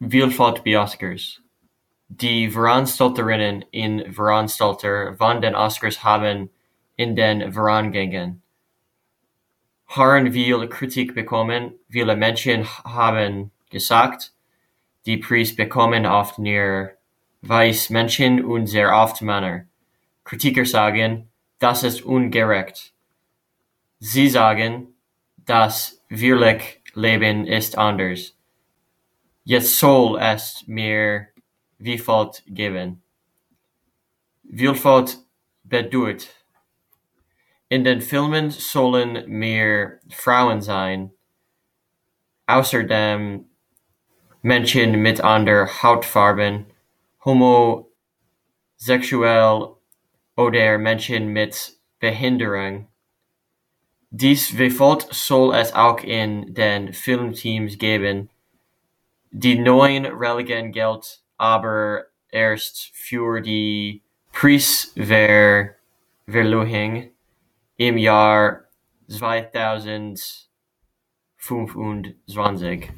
Vielfalt bei Oscars Die Veranstalterinnen in Veranstalter von den Oscars haben in den Vorangängen Jahren viel Kritik bekommen, viele Menschen haben gesagt, die Preis bekommen oft nur weiße Menschen und sehr oft Männer. Kritiker sagen, das ist ungerecht. Sie sagen, das wirkliche Leben ist anders. Jetzt soll es mehr Vielfalt geben. Vielfalt bedeutet, in den Filmen sollen mehr Frauen sein, außerdem Menschen mit anderer Hautfarbe, homosexuell oder Menschen mit Behinderung. Diese Vielfalt soll es auch in den Filmteams geben. Die neuen Regeln gelten aber erst für die Preisverleihung im Jahr zweitausendfünfundzwanzig.